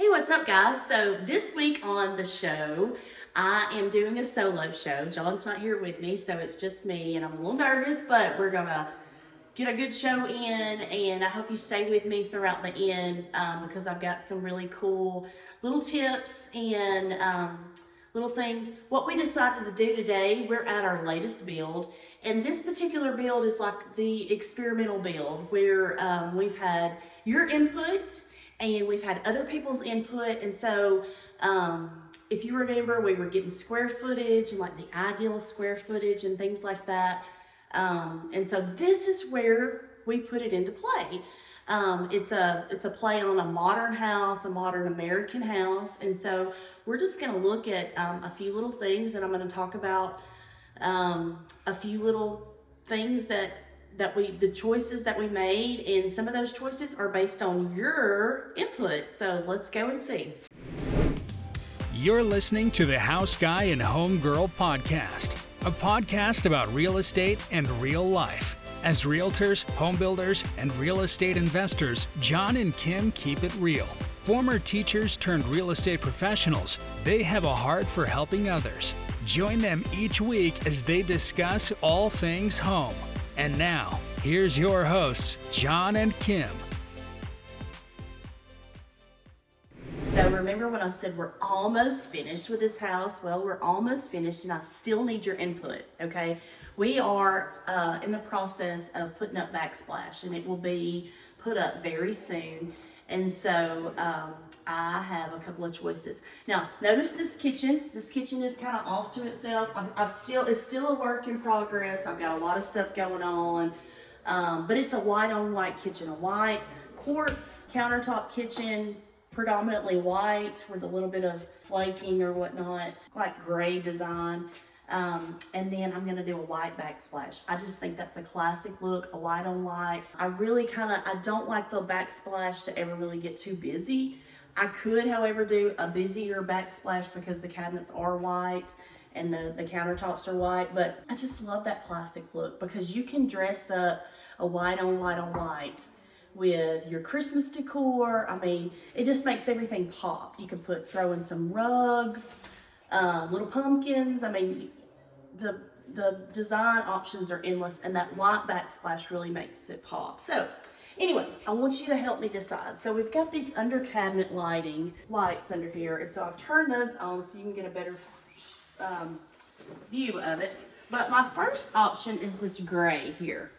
Hey, what's up, guys? So, this week on the show, I am doing a solo show. John's not here with me, so it's just me, and I'm a little nervous, but we're gonna get a good show in, and I hope you stay with me throughout the end um, because I've got some really cool little tips and um, little things. What we decided to do today, we're at our latest build, and this particular build is like the experimental build where um, we've had your input and we've had other people's input. And so, um, if you remember, we were getting square footage and like the ideal square footage and things like that. Um, and so this is where we put it into play. Um, it's a it's a play on a modern house, a modern American house, and so we're just going to look at um, a few little things, and I'm going to talk about um, a few little things that that we the choices that we made and some of those choices are based on your input. So let's go and see. You're listening to the house guy and home girl podcast a podcast about real estate and real life. As realtors home builders and real estate investors john and kim keep it real. Former teachers turned real estate professionals. They have a heart for helping others. Join them each week as they discuss all things home and now, here's your hosts, John and Kim. So, remember when I said we're almost finished with this house? Well, we're almost finished, and I still need your input, okay? We are uh, in the process of putting up Backsplash, and it will be put up very soon. And so um, I have a couple of choices. Now, notice this kitchen. This kitchen is kind of off to itself. I've, I've, still, it's still a work in progress. I've got a lot of stuff going on, um, but it's a white on white kitchen, a white quartz countertop kitchen, predominantly white with a little bit of flaking or whatnot, like gray design. Um, and then I'm gonna do a white backsplash. I just think that's a classic look, a white on white. I really kind of, I don't like the backsplash to ever really get too busy. I could, however, do a busier backsplash because the cabinets are white and the, the countertops are white, but I just love that classic look because you can dress up a white on white on white with your Christmas decor. I mean, it just makes everything pop. You can put, throw in some rugs, uh, little pumpkins. I mean, the the design options are endless and that white backsplash really makes it pop. So anyways, I want you to help me decide. So we've got these under cabinet lighting lights under here. And so I've turned those on so you can get a better um, view of it. But my first option is this gray here.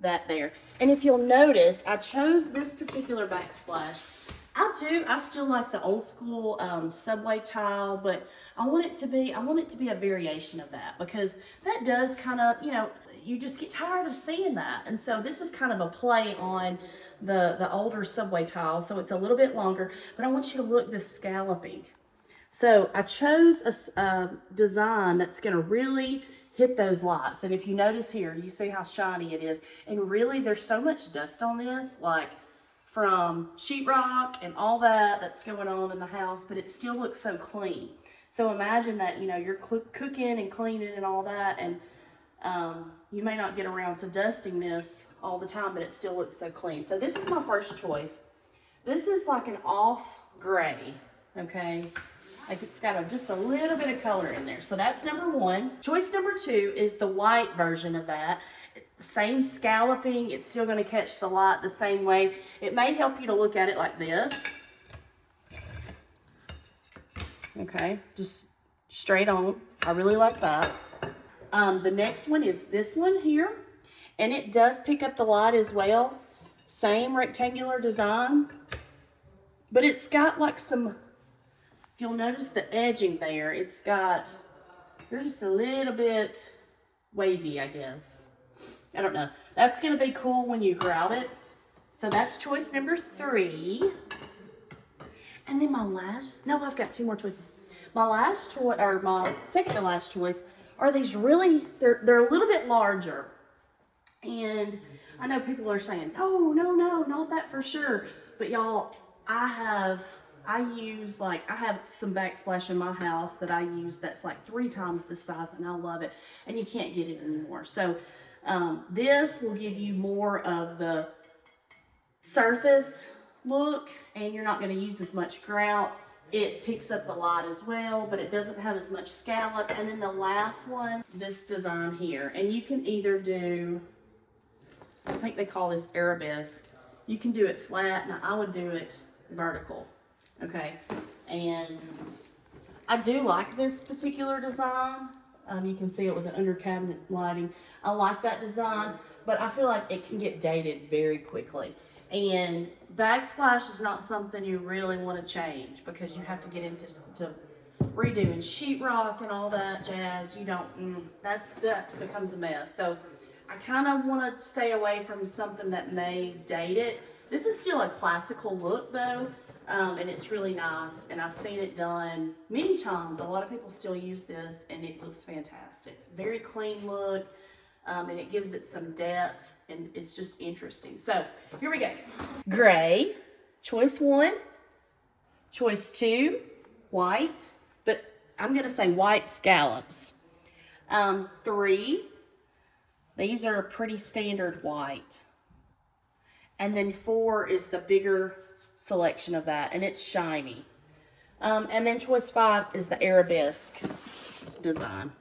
That there. And if you'll notice, I chose this particular backsplash I do. I still like the old school um, subway tile, but I want it to be. I want it to be a variation of that because that does kind of, you know, you just get tired of seeing that, and so this is kind of a play on the the older subway tile. So it's a little bit longer, but I want you to look this scalloping. So I chose a, a design that's going to really hit those lights. And if you notice here, you see how shiny it is. And really, there's so much dust on this, like from sheetrock and all that that's going on in the house, but it still looks so clean. So imagine that, you know, you're cooking and cleaning and all that, and um, you may not get around to dusting this all the time, but it still looks so clean. So this is my first choice. This is like an off gray, okay? Like it's got a, just a little bit of color in there. So that's number one. Choice number two is the white version of that. Same scalloping. It's still to catch the light the same way. It may help you to look at it like this. Okay, just straight on. I really like that. Um, the next one is this one here. And it does pick up the light as well. Same rectangular design. But it's got like some you'll notice the edging there, it's got, there's just a little bit wavy, I guess. I don't know. That's going to be cool when you grout it. So that's choice number three. And then my last, no, I've got two more choices. My last choice, or my second to last choice, are these really, they're, they're a little bit larger. And I know people are saying, no, no, no, not that for sure. But y'all, I have I use like I have some backsplash in my house that I use that's like three times the size and I love it and you can't get it anymore. So um, this will give you more of the surface look and you're not going to use as much grout. It picks up the light as well, but it doesn't have as much scallop. And then the last one, this design here. And you can either do, I think they call this arabesque. You can do it flat. Now I would do it vertical. Okay. And I do like this particular design. Um, you can see it with the under cabinet lighting. I like that design, but I feel like it can get dated very quickly. And backsplash is not something you really want to change because you have to get into to redoing sheetrock and all that jazz. You don't, mm, that's, that becomes a mess. So I kind of want to stay away from something that may date it. This is still a classical look though, um, and it's really nice. And I've seen it done many times. A lot of people still use this and it looks fantastic. Very clean look um, and it gives it some depth and it's just interesting. So here we go. Gray, choice one, choice two, white, but I'm gonna say white scallops. Um, three, these are a pretty standard white. And then four is the bigger selection of that and it's shiny. Um, and then choice five is the arabesque design.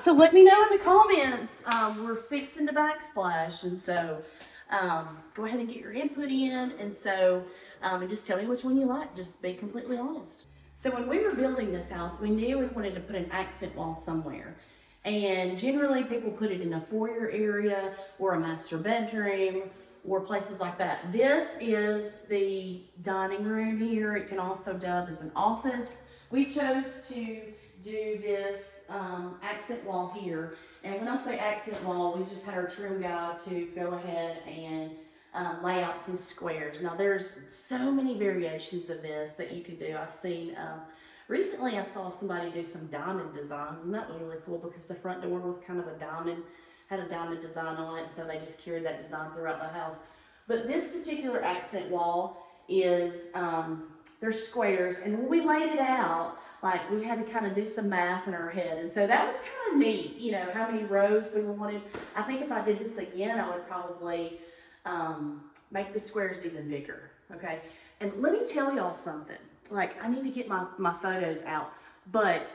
So let me know in the comments. Um, we're fixing to backsplash, and so um, go ahead and get your input in, and so um, and just tell me which one you like. Just be completely honest. So when we were building this house, we knew we wanted to put an accent wall somewhere. And generally people put it in a foyer area or a master bedroom or places like that. This is the dining room here. It can also dub as an office. We chose to do this um, accent wall here. And when I say accent wall, we just had our trim guy to go ahead and um, lay out some squares. Now there's so many variations of this that you can do. I've seen, um, recently I saw somebody do some diamond designs and that was really cool because the front door was kind of a diamond, had a diamond design on it. So they just carried that design throughout the house. But this particular accent wall is, um, there's squares and when we laid it out, like we had to kind of do some math in our head. And so that was kind of neat, you know, how many rows we wanted. I think if I did this again, I would probably um, make the squares even bigger, okay? And let me tell y'all something. Like, I need to get my, my photos out. But,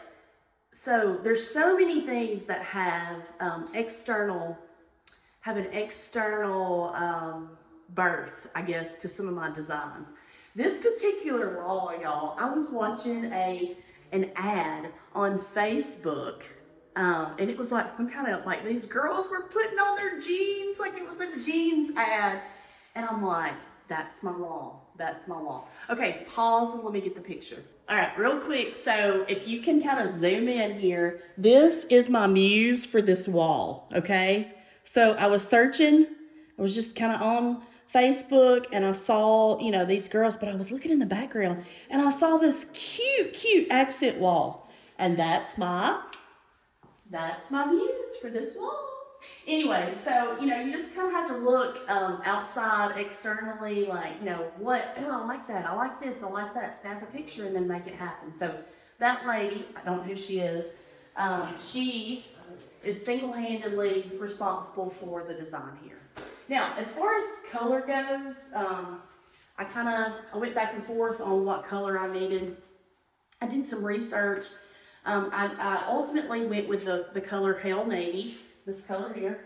so there's so many things that have um, external, have an external um, birth, I guess, to some of my designs. This particular wall, y'all, I was watching a an ad on Facebook. Um, and it was like some kind of like these girls were putting on their jeans, like it was a jeans ad. And I'm like, that's my wall. That's my wall. Okay, pause and let me get the picture. All right, real quick. So if you can kind of zoom in here, this is my muse for this wall. Okay. So I was searching, I was just kind of on Facebook and I saw, you know, these girls, but I was looking in the background and I saw this cute, cute accent wall. And that's my, that's my muse for this wall. Anyway, so, you know, you just kind of have to look um, outside externally, like, you know, what, oh, I like that, I like this, I like that, snap a picture and then make it happen. So that lady, I don't know who she is, um, she is single-handedly responsible for the design here. Now, as far as color goes, um, I kind of I went back and forth on what color I needed. I did some research. Um, I, I, ultimately went with the, the color Hale Navy, this color here.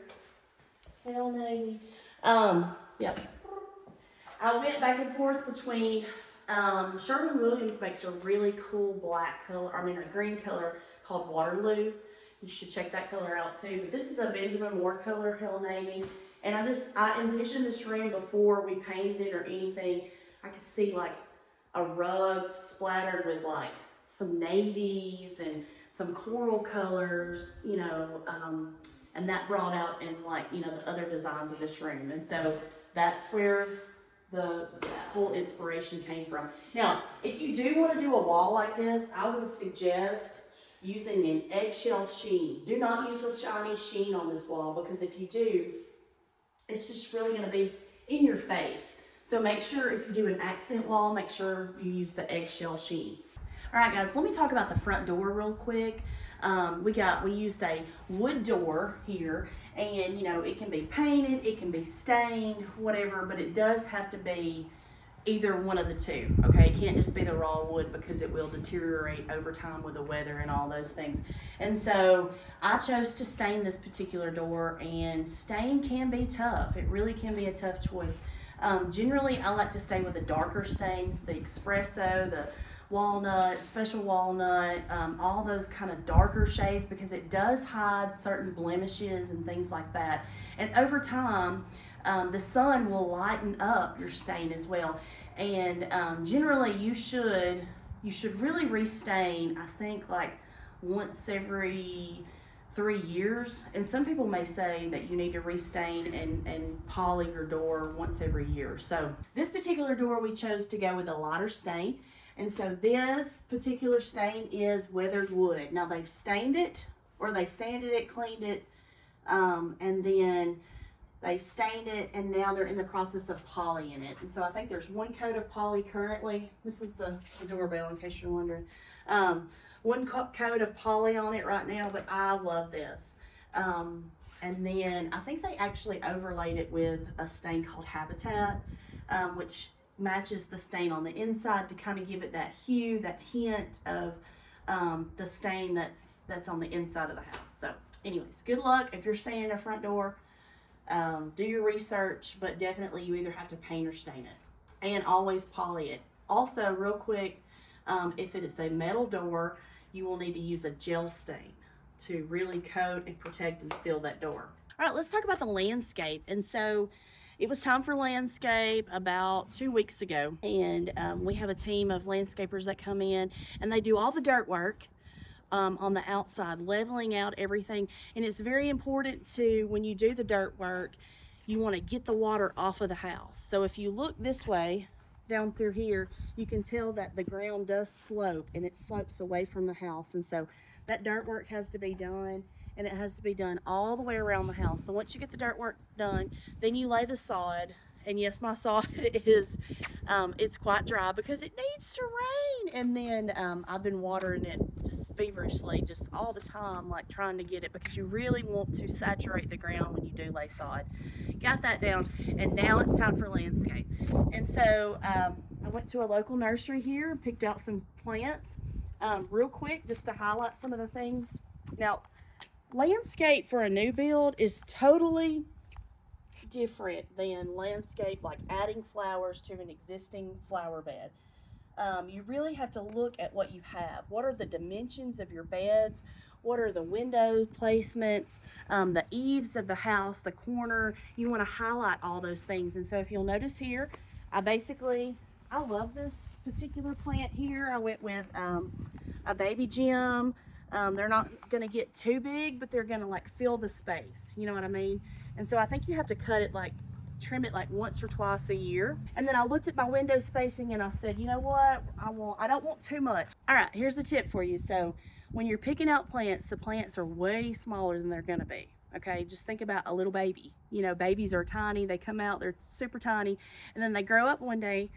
Hale Navy. Um, yep. I went back and forth between um, Sherwin-Williams makes a really cool black color, I mean a green color called Waterloo. You should check that color out too. But this is a Benjamin Moore color, Hale Navy. And I just, I envisioned this room before we painted it or anything. I could see like a rug splattered with like some navies and some coral colors, you know, um, and that brought out in like, you know, the other designs of this room. And so that's where the whole inspiration came from. Now, if you do want to do a wall like this, I would suggest using an eggshell sheen. Do not use a shiny sheen on this wall because if you do, it's just really going to be in your face. So make sure if you do an accent wall, make sure you use the eggshell sheen. All right, guys, let me talk about the front door real quick. Um, we got we used a wood door here, and you know it can be painted, it can be stained, whatever, but it does have to be either one of the two. Okay, it can't just be the raw wood because it will deteriorate over time with the weather and all those things. And so I chose to stain this particular door, and stain can be tough. It really can be a tough choice. Um, generally, I like to stain with the darker stains, the espresso, the walnut, special walnut, um, all those kind of darker shades because it does hide certain blemishes and things like that. And over time, um, the sun will lighten up your stain as well. And um, generally, you should you should really restain. I think like once every three years. And some people may say that you need to restain and, and poly your door once every year. So this particular door we chose to go with a lighter stain. And so this particular stain is weathered wood. Now they've stained it or they sanded it, cleaned it, um, and then they stained it and now they're in the process of polying it. And so I think there's one coat of poly currently. This is the, doorbell in case you're wondering. Um, one co- coat of poly on it right now, but I love this. Um, and then I think they actually overlaid it with a stain called Habitat, um, which matches the stain on the inside to kind of give it that hue, that hint of um, the stain that's that's on the inside of the house. So, anyways, good luck if you're staining a front door. Um, do your research, but definitely you either have to paint or stain it, and always poly it. Also, real quick, um, if it is a metal door, you will need to use a gel stain to really coat and protect and seal that door. All right, let's talk about the landscape. And so it was time for landscape about two weeks ago. And um, we have a team of landscapers that come in and they do all the dirt work. Um, on the outside, leveling out everything. And it's very important to, when you do the dirt work, you want to get the water off of the house. So if you look this way, down through here, you can tell that the ground does slope and it slopes away from the house. And so that dirt work has to be done and it has to be done all the way around the house. So once you get the dirt work done, then you lay the sod. And yes, my sod is, um, it's quite dry because it needs to rain. And then um, I've been watering it just feverishly, just all the time, like trying to get it because you really want to saturate the ground when you do lay sod. Got that down, and now it's time for landscape. And so um, I went to a local nursery here, picked out some plants um, real quick just to highlight some of the things. Now, landscape for a new build is totally different than landscape like adding flowers to an existing flower bed. Um, you really have to look at what you have. What are the dimensions of your beds? What are the window placements, um, the eaves of the house, the corner? You want to highlight all those things. And so, if you'll notice here, I basically I love this particular plant here. I went with um, a baby gem. Um, they're not going to get too big, but they're going to like fill the space. You know what I mean? And so I think you have to cut it like trim it like once or twice a year. And then I looked at my window spacing and I said, you know what? I want I don't want too much. All right, here's a tip for you. So when you're picking out plants, the plants are way smaller than they're going to be. Okay, just think about a little baby. You know, babies are tiny, they come out, they're super tiny, and then they grow up one day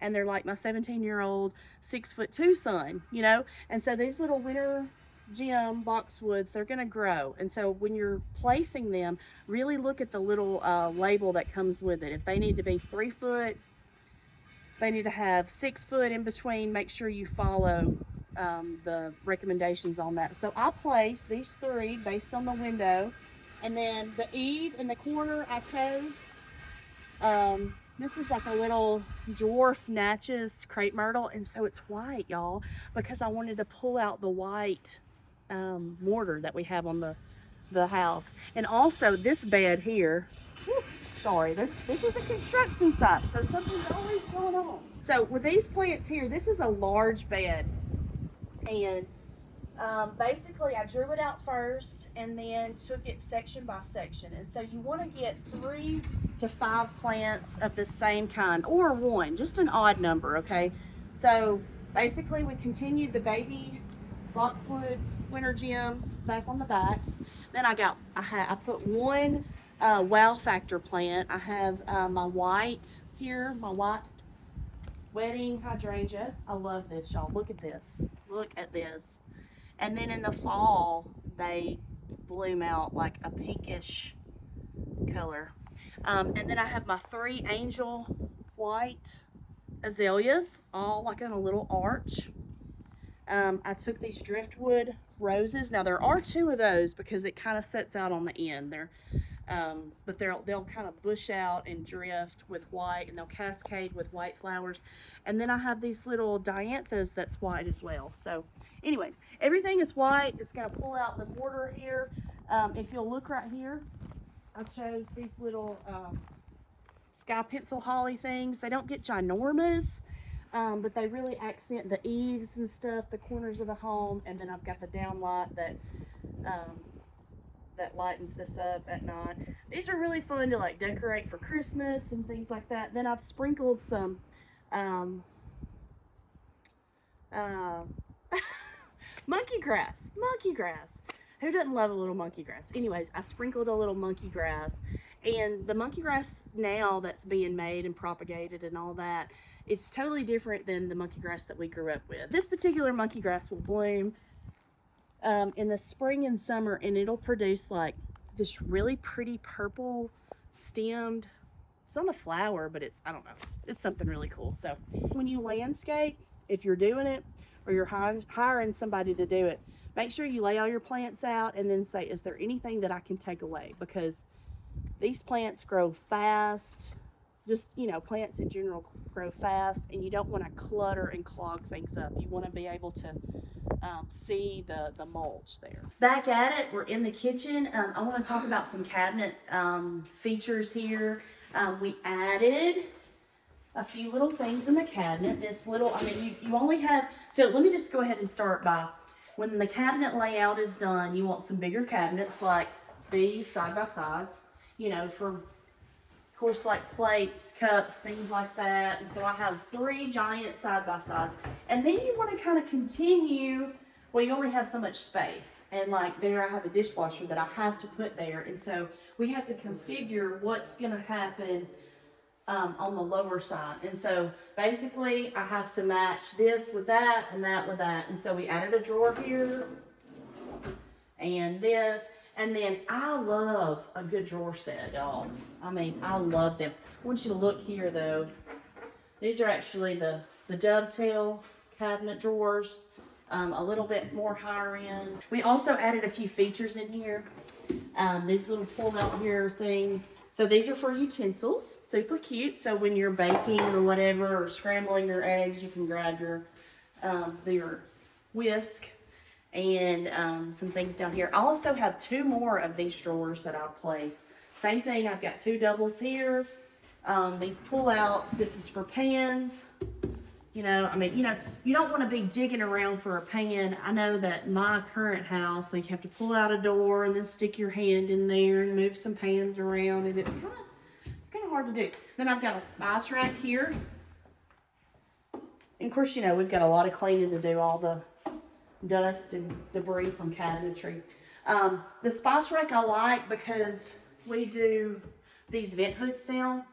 and they're like my 17 year old six foot two son, you know? And so these little winter gem boxwoods, they're gonna grow. And so when you're placing them, really look at the little uh, label that comes with it. If they need to be three foot, they need to have six foot in between, make sure you follow um, the recommendations on that. So I placed these three based on the window. And then the eave in the corner I chose, um, this is like a little dwarf Natchez crepe myrtle. And so it's white, y'all, because I wanted to pull out the white um, mortar that we have on the, the house. And also this bed here, whew, sorry, this, is a construction site, so something's always going on. So with these plants here, this is a large bed. And um, basically I drew it out first and then took it section by section. And so you want to get three to five plants of the same kind or one, just an odd number, okay? So basically we continued the baby boxwood winter gems back on the back. Then I got, I had, I put one uh, wow factor plant. I have uh, my white here, my white wedding hydrangea. I love this, y'all. Look at this. Look at this. And then in the fall, they bloom out like a pinkish color. Um, and then I have my three angel white azaleas, all like in a little arch. Um, I took these driftwood roses. Now there are two of those because it kind of sets out on the end. They're, um, but they'll they'll kind of bush out and drift with white, and they'll cascade with white flowers. And then I have these little dianthus that's white as well. So, anyways, everything is white. It's gonna pull out the border here. Um, if you'll look right here, I chose these little um, sky pencil holly things. They don't get ginormous. Um, but they really accent the eaves and stuff, the corners of the home, and then I've got the downlight that um, that lightens this up at night. These are really fun to like decorate for Christmas and things like that. Then I've sprinkled some um, uh, monkey grass, monkey grass. Who doesn't love a little monkey grass? Anyways, I sprinkled a little monkey grass, and the monkey grass now that's being made and propagated and all that it's totally different than the monkey grass that we grew up with. This particular monkey grass will bloom um, in the spring and summer and it'll produce like this really pretty purple stemmed, it's not a flower, but it's, I don't know, it's something really cool. So when you landscape, if you're doing it or you're hiring somebody to do it, make sure you lay all your plants out and then say, is there anything that I can take away? Because these plants grow fast. Just you know plants in general grow fast and you don't want to clutter and clog things up. You want to be able to um, see the the mulch there. Back at it we're in the kitchen. Um, i want to talk about some cabinet um, features here. Um, we added a few little things in the cabinet. This little i mean you, you only have so let me just go ahead and start by when the cabinet layout is done you want some bigger cabinets like these side by sides you know for of course, like plates, cups, things like that. And so I have three giant side by sides. And then you want to kind of continue. Well, you only have so much space. And like there, I have a dishwasher that I have to put there. And so we have to configure what's going to happen um, on the lower side. And so basically, I have to match this with that and that with that. And so we added a drawer here and this. And then I love a good drawer set, y'all. I mean, I love them. I want you to look here, though. These are actually the, the dovetail cabinet drawers, um, a little bit more higher end. We also added a few features in here. Um, these little pull out here things. So these are for utensils, super cute. So when you're baking or whatever, or scrambling your eggs, you can grab your, um, your whisk and um, some things down here. I also have two more of these drawers that I'll place. Same thing, I've got two doubles here. Um, these pull-outs, this is for pans. You know, I mean, you know, you don't want to be digging around for a pan. I know that my current house, like you have to pull out a door and then stick your hand in there and move some pans around, and it's kind of, it's kind of hard to do. Then I've got a spice rack here. And of course, you know, we've got a lot of cleaning to do, all the dust and debris from cabinetry. Um, the spice rack I like because we do these vent hoods now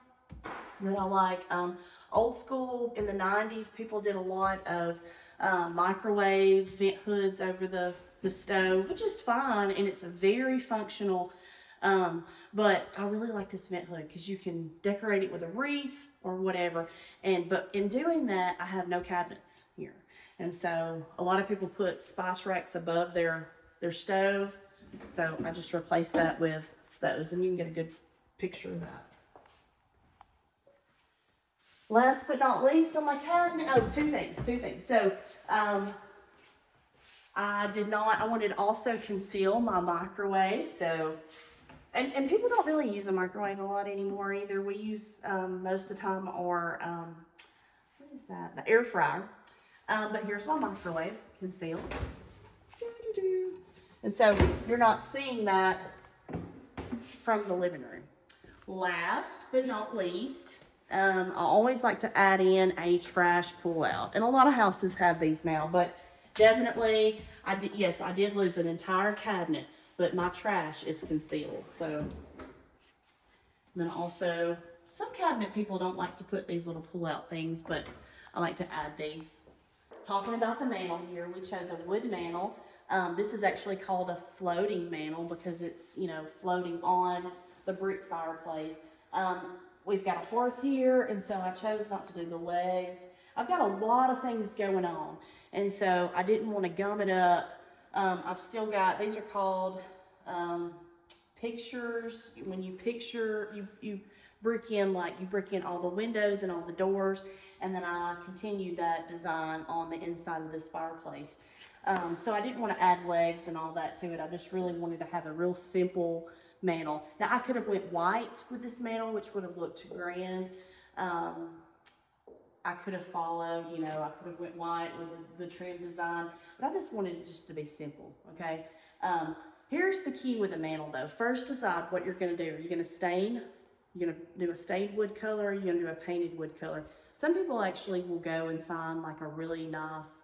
that I like. Um, old school in the 90s, people did a lot of uh, microwave vent hoods over the, the stove, which is fine and it's a very functional. Um, but I really like this vent hood because you can decorate it with a wreath or whatever. And but in doing that, I have no cabinets here. And so a lot of people put spice racks above their, their stove. So I just replaced that with those and you can get a good picture of that. Last but not least on my cabinet, oh, two things, two things. So, um, I did not, I wanted to also conceal my microwave. So, and, and people don't really use a microwave a lot anymore either. We use, um, most of the time our, um, what is that? The air fryer. Um, but here's my microwave concealed. And so you're not seeing that from the living room. Last but not least, um, I always like to add in a trash pull out. And a lot of houses have these now, but definitely, I did, yes, I did lose an entire cabinet, but my trash is concealed. So, then also, some cabinet people don't like to put these little pull out things, but I like to add these talking about the mantle here, we chose a wood mantle. Um, this is actually called a floating mantle because it's, you know, floating on the brick fireplace. Um, we've got a hearth here, and so I chose not to do the legs. I've got a lot of things going on, and so I didn't want to gum it up. Um, I've still got, these are called, um, pictures. When you picture, you, you brick in, like, you brick in all the windows and all the doors, and then I continued that design on the inside of this fireplace. Um, so I didn't want to add legs and all that to it. I just really wanted to have a real simple mantle. Now I could have went white with this mantle, which would have looked grand. Um, I could have followed, you know, I could have went white with the, the trim design, but I just wanted it just to be simple, okay? Um, here's the key with a mantle though. First decide what you're gonna do. Are you gonna stain? You're gonna do a stained wood color, you're gonna do a painted wood color. Some people actually will go and find like a really nice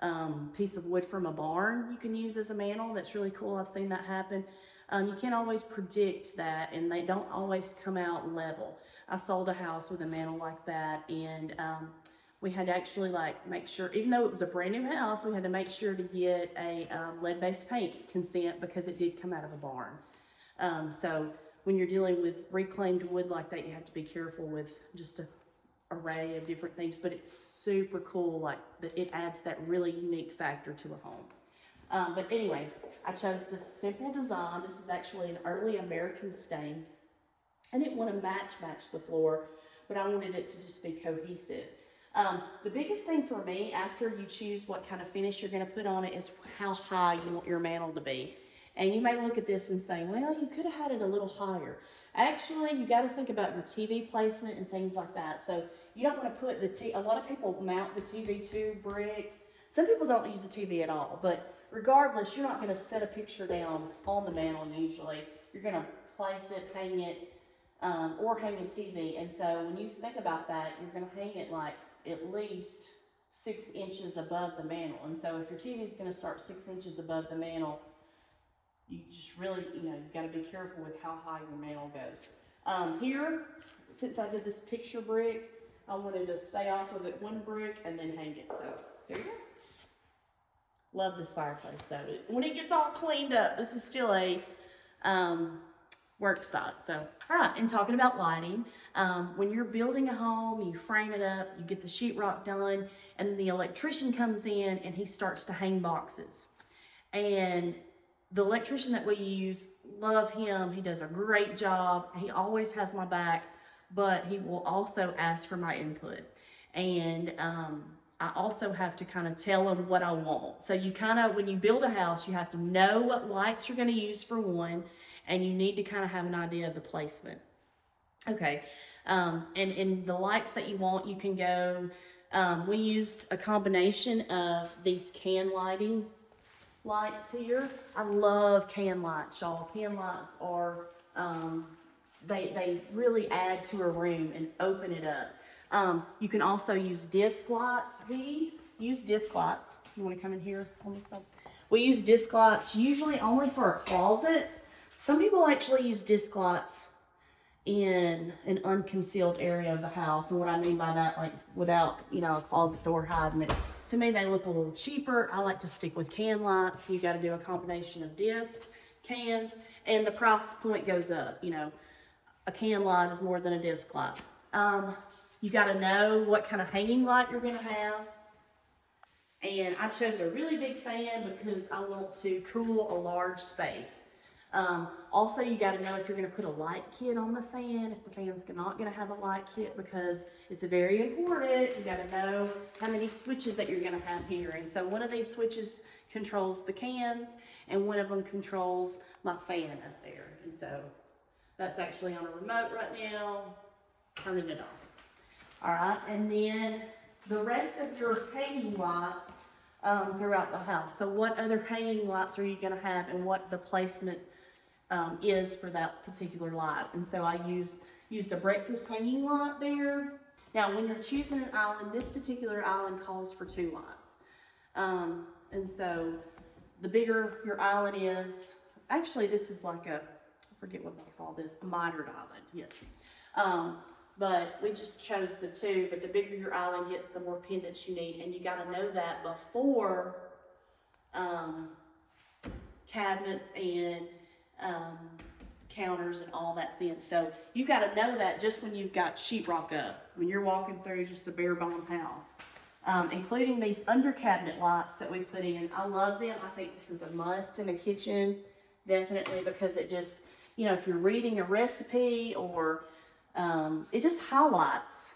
um, piece of wood from a barn you can use as a mantle. That's really cool. I've seen that happen. Um, you can't always predict that, and they don't always come out level. I sold a house with a mantle like that, and um, we had to actually like make sure, even though it was a brand new house, we had to make sure to get a um, lead-based paint consent because it did come out of a barn. Um, so when you're dealing with reclaimed wood like that, you have to be careful with just a array of different things, but it's super cool. Like it adds that really unique factor to a home. Um, but anyways, I chose this simple design. This is actually an early American stain. I didn't want to match match the floor, but I wanted it to just be cohesive. Um, the biggest thing for me after you choose what kind of finish you're going to put on it is how high you want your mantle to be. And you may look at this and say, well, you could have had it a little higher. Actually, you got to think about your TV placement and things like that. So you don't want to put the T. A lot of people mount the TV to brick. Some people don't use the TV at all. But regardless, you're not going to set a picture down on the mantle usually. You're going to place it, hang it, um, or hang a TV. And so when you think about that, you're going to hang it like at least six inches above the mantle. And so if your TV is going to start six inches above the mantle, you just really, you know, you've got to be careful with how high your mantle goes. Um, here, since I did this picture brick, I wanted to stay off of it one brick and then hang it. So there you go. Love this fireplace though. When it gets all cleaned up, this is still a um, work site. So, all right, and talking about lighting, um, when you're building a home, you frame it up, you get the sheetrock done, and the electrician comes in and he starts to hang boxes. And the electrician that we use, love him. He does a great job. He always has my back, but he will also ask for my input. And um, I also have to kind of tell them what I want. So you kind of, when you build a house, you have to know what lights you're going to use for one, and you need to kind of have an idea of the placement. Okay, um, and and the lights that you want, you can go. Um, we used a combination of these can lighting lights here. I love can lights, y'all. Can lights are, um, they, they really add to a room and open it up. Um, you can also use disc lights. We use disc lights. You want to come in here on this side? We use disc lights usually only for a closet. Some people actually use disc lights in an unconcealed area of the house. And what I mean by that, like without, you know, a closet door hiding it. To me, they look a little cheaper. I like to stick with can lights. You got to do a combination of disc, cans, and the price point goes up. You know, a can light is more than a disc light. Um, you got to know what kind of hanging light you're going to have. And I chose a really big fan because I want to cool a large space. Um, also, you got to know if you're going to put a light kit on the fan, if the fan's not going to have a light kit, because it's very important. You got to know how many switches that you're going to have here. And so, one of these switches controls the cans, and one of them controls my fan up there. And so, that's actually on a remote right now, turning it on. All right, and then the rest of your hanging lights um, throughout the house. So, what other hanging lights are you going to have, and what the placement um, is for that particular light. And so I use, used a breakfast hanging light there. Now, when you're choosing an island, this particular island calls for two lights. Um, and so the bigger your island is, actually this is like a, I forget what they call this, a mitered island, yes. Um, but we just chose the two, but the bigger your island gets, the more pendants you need. And you gotta know that before um, cabinets and um, counters and all that's in. So you got to know that just when you've got sheetrock up, when you're walking through just a bare bone house. Um, including these under cabinet lights that we put in. I love them. I think this is a must in a kitchen, definitely, because it just, you know, if you're reading a recipe or um, it just highlights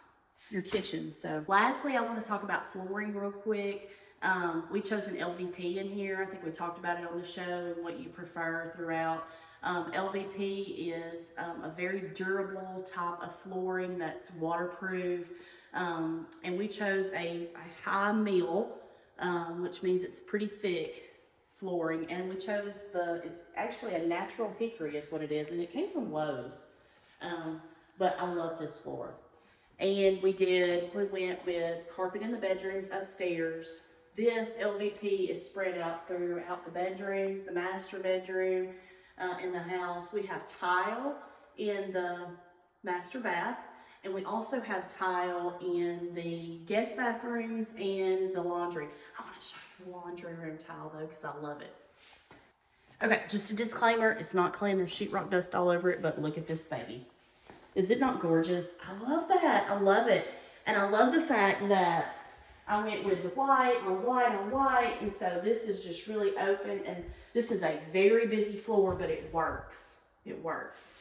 your kitchen. So lastly, I want to talk about flooring real quick. Um, we chose an LVP in here. I think we talked about it on the show and what you prefer throughout. Um, LVP is um, a very durable type of flooring that's waterproof. Um, and we chose a, a high mil, um, which means it's pretty thick flooring. And we chose the, it's actually a natural hickory is what it is. And it came from Lowe's. But I love this floor. And we did, we went with carpet in the bedrooms upstairs. This LVP is spread out throughout the bedrooms, the master bedroom, uh, in the house. We have tile in the master bath, and we also have tile in the guest bathrooms and the laundry. I want to show you the laundry room tile though, because I love it. Okay, just a disclaimer, it's not clean. There's sheetrock dust all over it, but look at this baby. Is it not gorgeous? I love that. I love it. And I love the fact that I went with the white on white on white. And so this is just really open. And this is a very busy floor, but it works. It works.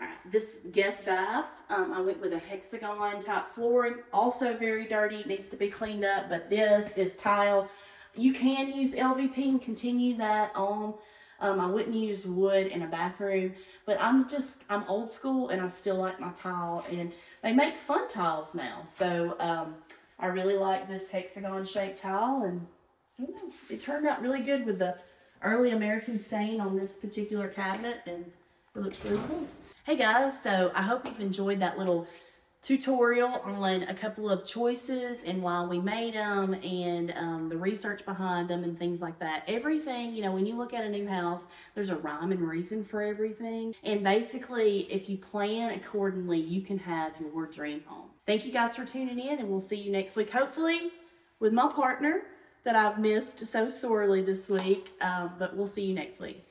All right, this guest bath, um, I went with a hexagon type flooring. Also very dirty, needs to be cleaned up. But this is tile. You can use LVP and continue that on um, I wouldn't use wood in a bathroom, but I'm just, I'm old school and I still like my tile and they make fun tiles now. So, um, I really like this hexagon shaped tile and know, it turned out really good with the early American stain on this particular cabinet and it looks really cool. Hey guys, so I hope you've enjoyed that little tutorial on a couple of choices and why we made them and um, the research behind them and things like that. Everything, you know, when you look at a new house, there's a rhyme and reason for everything. And basically, if you plan accordingly, you can have your dream home. Thank you guys for tuning in and we'll see you next week, hopefully with my partner that I've missed so sorely this week. Um, but we'll see you next week.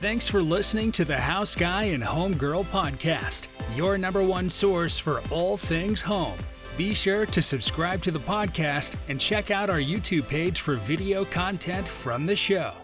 Thanks for listening to the House Guy and Home Girl podcast your number one source for all things home. Be sure to subscribe to the podcast and check out our YouTube page for video content from the show.